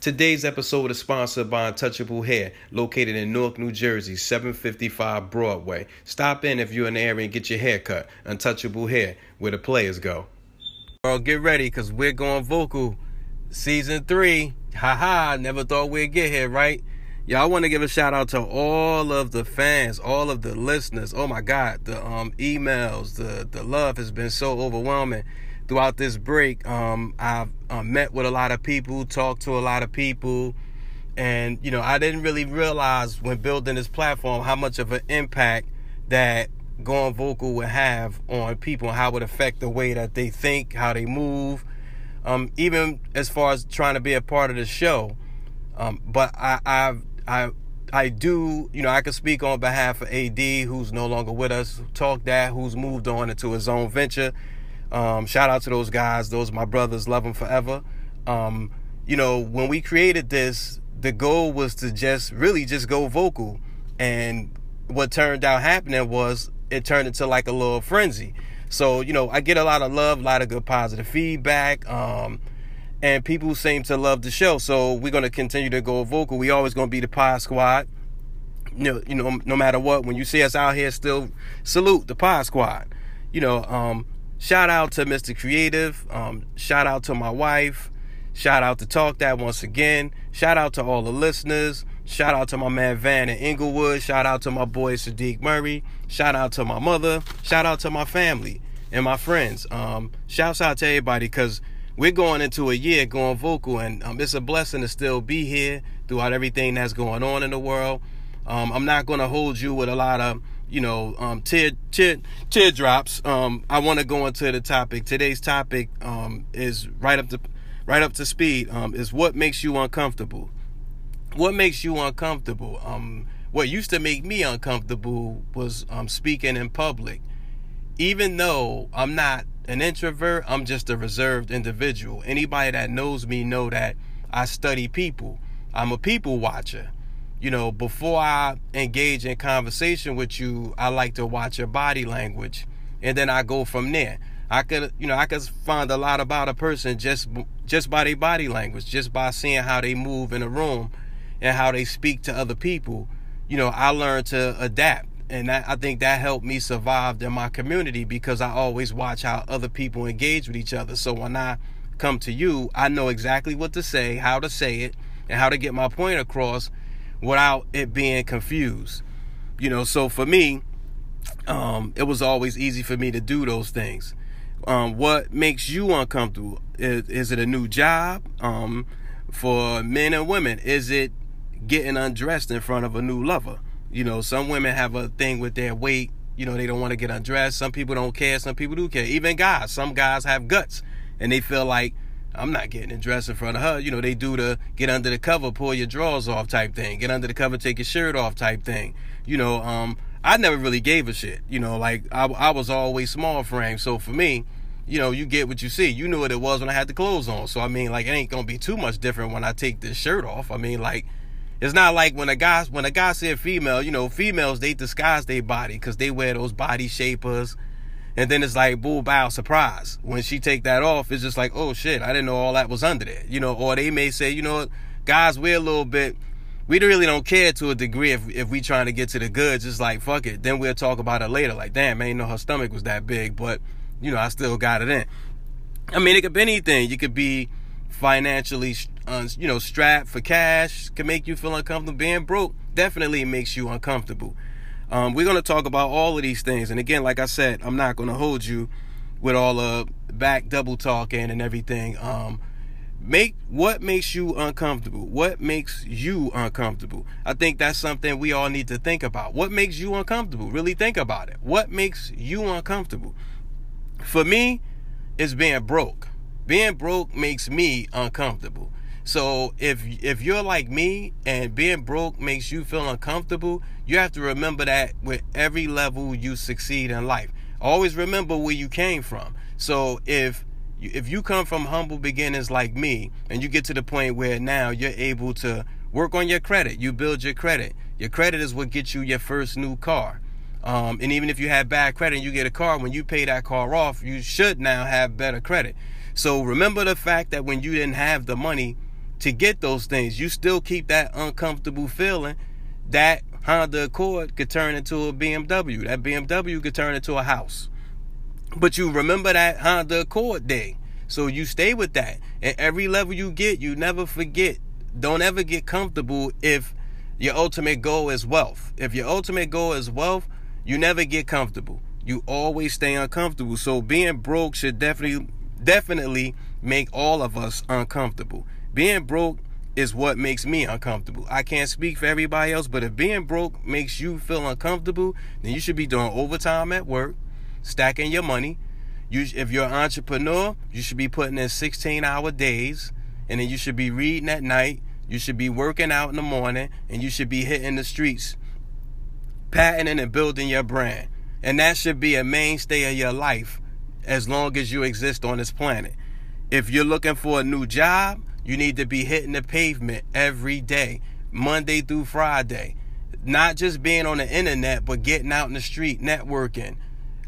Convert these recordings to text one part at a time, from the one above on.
Today's episode is sponsored by Untouchable Hair, located in Newark, New Jersey, 755 Broadway. Stop in if you're in the area and get your hair cut. Untouchable Hair, where the players go. Well, get ready, because we're going vocal. Season 3. Haha, never thought we'd get here, right? Y'all want to give a shout out to all of the fans, all of the listeners. Oh my God, the um, emails, the the love has been so overwhelming throughout this break, um, I've uh, met with a lot of people, talked to a lot of people, and you know, I didn't really realize when building this platform how much of an impact that going vocal would have on people, how it would affect the way that they think, how they move, um, even as far as trying to be a part of the show. Um, but I, I, I, I do, you know, I can speak on behalf of AD, who's no longer with us, talk that, who's moved on into his own venture um, shout out to those guys. Those my brothers. Love them forever. Um, you know, when we created this, the goal was to just really just go vocal. And what turned out happening was it turned into like a little frenzy. So, you know, I get a lot of love, a lot of good positive feedback. Um, and people seem to love the show. So we're going to continue to go vocal. We always going to be the Pod Squad. You know, you know, no matter what, when you see us out here, still salute the Pod Squad. You know, um, Shout out to Mr. Creative. Um, shout out to my wife. Shout out to Talk That once again. Shout out to all the listeners. Shout out to my man Van in Inglewood. Shout out to my boy Sadiq Murray. Shout out to my mother. Shout out to my family and my friends. Um, shouts out to everybody because we're going into a year going vocal, and um, it's a blessing to still be here throughout everything that's going on in the world. Um, I'm not going to hold you with a lot of you know, um, tear, tear, teardrops. Um, I want to go into the topic. Today's topic um, is right up to right up to speed. Um, is what makes you uncomfortable. What makes you uncomfortable? Um, what used to make me uncomfortable was um, speaking in public. Even though I'm not an introvert, I'm just a reserved individual. Anybody that knows me know that I study people. I'm a people watcher you know, before I engage in conversation with you, I like to watch your body language, and then I go from there. I could, you know, I could find a lot about a person just just by their body language, just by seeing how they move in a room and how they speak to other people. You know, I learned to adapt, and that, I think that helped me survive in my community because I always watch how other people engage with each other. So when I come to you, I know exactly what to say, how to say it, and how to get my point across without it being confused. You know, so for me, um, it was always easy for me to do those things. Um, what makes you uncomfortable? Is, is it a new job? Um, for men and women, is it getting undressed in front of a new lover? You know, some women have a thing with their weight. You know, they don't want to get undressed. Some people don't care. Some people do care. Even guys. Some guys have guts and they feel like I'm not getting dressed in front of her. You know, they do the get under the cover, pull your drawers off type thing. Get under the cover, take your shirt off type thing. You know, um, I never really gave a shit. You know, like I, I was always small frame. So for me, you know, you get what you see. You knew what it was when I had the clothes on. So I mean, like it ain't gonna be too much different when I take this shirt off. I mean, like it's not like when a guy when a guy said female. You know, females they disguise their body because they wear those body shapers and then it's like boo bow surprise. When she take that off it's just like oh shit i didn't know all that was under there. You know or they may say you know guys we're a little bit we really don't care to a degree if, if we trying to get to the goods. It's like fuck it. Then we'll talk about it later. Like damn man you know her stomach was that big but you know i still got it in. I mean it could be anything. You could be financially uh, you know strapped for cash can make you feel uncomfortable. Being broke definitely makes you uncomfortable um, we're going to talk about all of these things. And again, like I said, I'm not going to hold you with all the back double talking and everything. Um, make what makes you uncomfortable? What makes you uncomfortable? I think that's something we all need to think about. What makes you uncomfortable? Really think about it. What makes you uncomfortable? For me it's being broke. Being broke makes me uncomfortable so if if you're like me and being broke makes you feel uncomfortable, you have to remember that with every level you succeed in life. Always remember where you came from. So if if you come from humble beginnings like me and you get to the point where now you're able to work on your credit, you build your credit. Your credit is what gets you your first new car. Um, and even if you have bad credit and you get a car, when you pay that car off, you should now have better credit. So remember the fact that when you didn't have the money to get those things, you still keep that uncomfortable feeling that Honda Accord could turn into a BMW. That BMW could turn into a house. But you remember that Honda Accord day. So you stay with that. And every level you get, you never forget. Don't ever get comfortable if your ultimate goal is wealth. If your ultimate goal is wealth, you never get comfortable. You always stay uncomfortable. So being broke should definitely definitely make all of us uncomfortable. Being broke is what makes me uncomfortable. I can't speak for everybody else, but if being broke makes you feel uncomfortable, then you should be doing overtime at work, stacking your money. You, if you're an entrepreneur, you should be putting in 16 hour days, and then you should be reading at night. You should be working out in the morning, and you should be hitting the streets, patenting and building your brand. And that should be a mainstay of your life as long as you exist on this planet. If you're looking for a new job, you need to be hitting the pavement every day, Monday through Friday. Not just being on the internet, but getting out in the street, networking,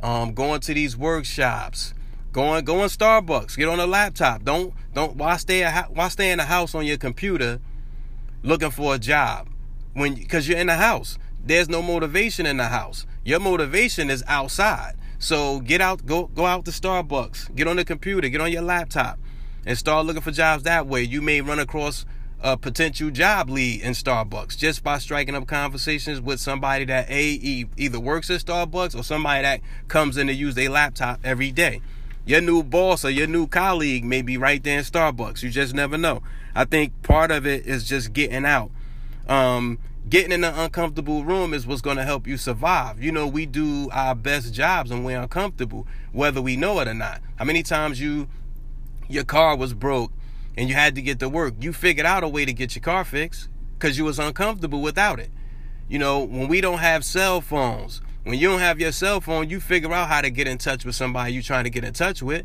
um, going to these workshops, going going Starbucks, get on a laptop. Don't don't why stay a, why stay in the house on your computer looking for a job when because you're in the house. There's no motivation in the house. Your motivation is outside. So get out, go go out to Starbucks, get on the computer, get on your laptop, and start looking for jobs that way. You may run across a potential job lead in Starbucks just by striking up conversations with somebody that a either works at Starbucks or somebody that comes in to use their laptop every day. Your new boss or your new colleague may be right there in Starbucks. You just never know. I think part of it is just getting out. Um, getting in an uncomfortable room is what's going to help you survive. You know, we do our best jobs when we're uncomfortable, whether we know it or not. How many times you your car was broke and you had to get to work, you figured out a way to get your car fixed because you was uncomfortable without it. You know, when we don't have cell phones, when you don't have your cell phone, you figure out how to get in touch with somebody you're trying to get in touch with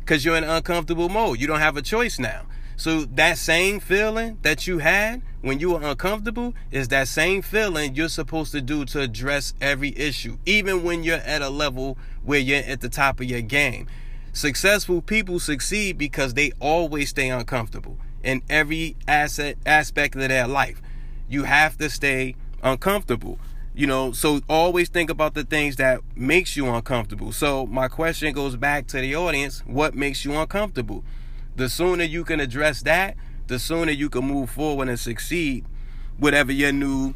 because you're in uncomfortable mode. You don't have a choice now. So that same feeling that you had when you were uncomfortable is that same feeling you're supposed to do to address every issue, even when you're at a level where you're at the top of your game. Successful people succeed because they always stay uncomfortable in every asset aspect of their life. You have to stay uncomfortable. You know, so always think about the things that makes you uncomfortable. So my question goes back to the audience, what makes you uncomfortable? The sooner you can address that, the sooner you can move forward and succeed whatever your new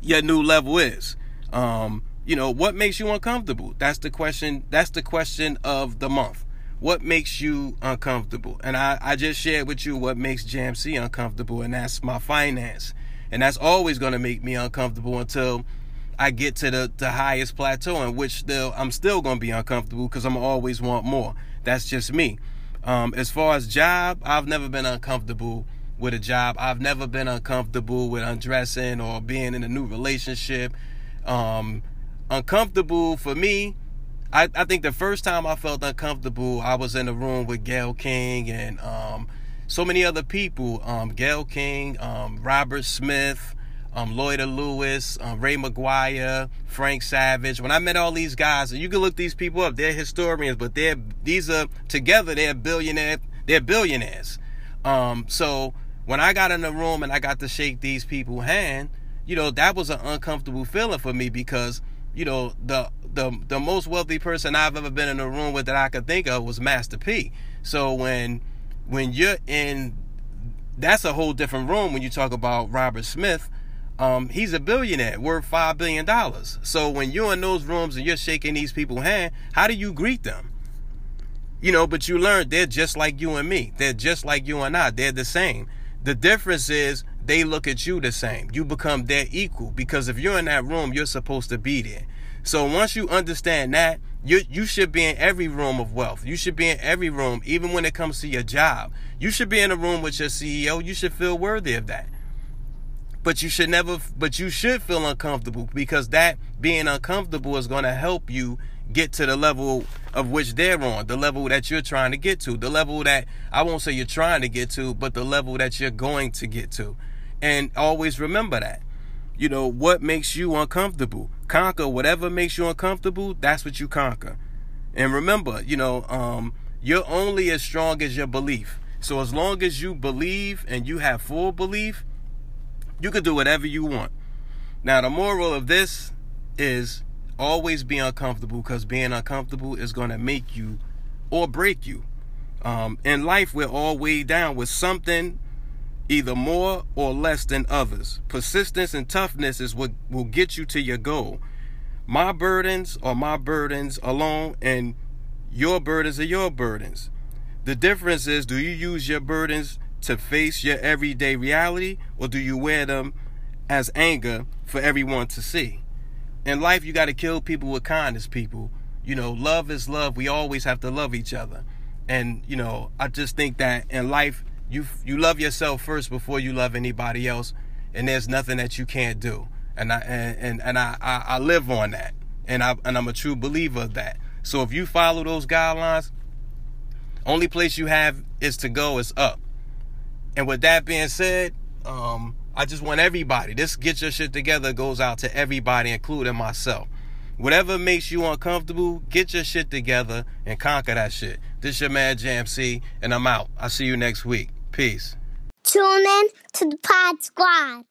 your new level is. Um, you know, what makes you uncomfortable? That's the question. That's the question of the month. What makes you uncomfortable? And I, I just shared with you what makes JMC uncomfortable, and that's my finance. And that's always going to make me uncomfortable until I get to the, the highest plateau, in which still I'm still going to be uncomfortable because I'm always want more. That's just me. Um, as far as job, I've never been uncomfortable with a job. I've never been uncomfortable with undressing or being in a new relationship. Um, uncomfortable for me, I, I, think the first time I felt uncomfortable, I was in a room with Gayle King and um, so many other people. Um, Gayle King, um, Robert Smith, um, Lloyd Lewis, um, Ray McGuire, Frank Savage. When I met all these guys, and you can look these people up, they're historians, but they're these are together they're billionaire, they're billionaires. Um, so when I got in the room and I got to shake these people's hand, you know that was an uncomfortable feeling for me because you know the the the most wealthy person I've ever been in a room with that I could think of was Master P. So when when you're in that's a whole different room when you talk about Robert Smith um, he's a billionaire worth five billion dollars. So when you're in those rooms and you're shaking these people's hand, how do you greet them? You know, but you learn they're just like you and me. They're just like you and I. They're the same. The difference is they look at you the same. You become their equal because if you're in that room, you're supposed to be there. So once you understand that, you you should be in every room of wealth. You should be in every room, even when it comes to your job. You should be in a room with your CEO. You should feel worthy of that but you should never but you should feel uncomfortable because that being uncomfortable is going to help you get to the level of which they're on the level that you're trying to get to the level that i won't say you're trying to get to but the level that you're going to get to and always remember that you know what makes you uncomfortable conquer whatever makes you uncomfortable that's what you conquer and remember you know um, you're only as strong as your belief So as long as you believe and you have full belief, you can do whatever you want. Now, the moral of this is always be uncomfortable because being uncomfortable is going to make you or break you. Um, in life, we're all weighed down with something either more or less than others. Persistence and toughness is what will get you to your goal. My burdens are my burdens alone, and your burdens are your burdens. The difference is do you use your burdens to face your everyday reality, or do you wear them as anger for everyone to see? In life, you got to kill people with kindness, people. You know, love is love. We always have to love each other. And, you know, I just think that in life, you you love yourself first before you love anybody else, and there's nothing that you can't do. And I and and, and I, I, I live on that, and I and I'm a true believer of that. So if you follow those guidelines, only place you have is to go is up. And with that being said, um, I just want everybody. This get your shit together goes out to everybody, including myself. Whatever makes you uncomfortable, get your shit together and conquer that shit. This your man Jam C, and I'm out. I'll see you next week. Peace. Tune in to the Pod Squad.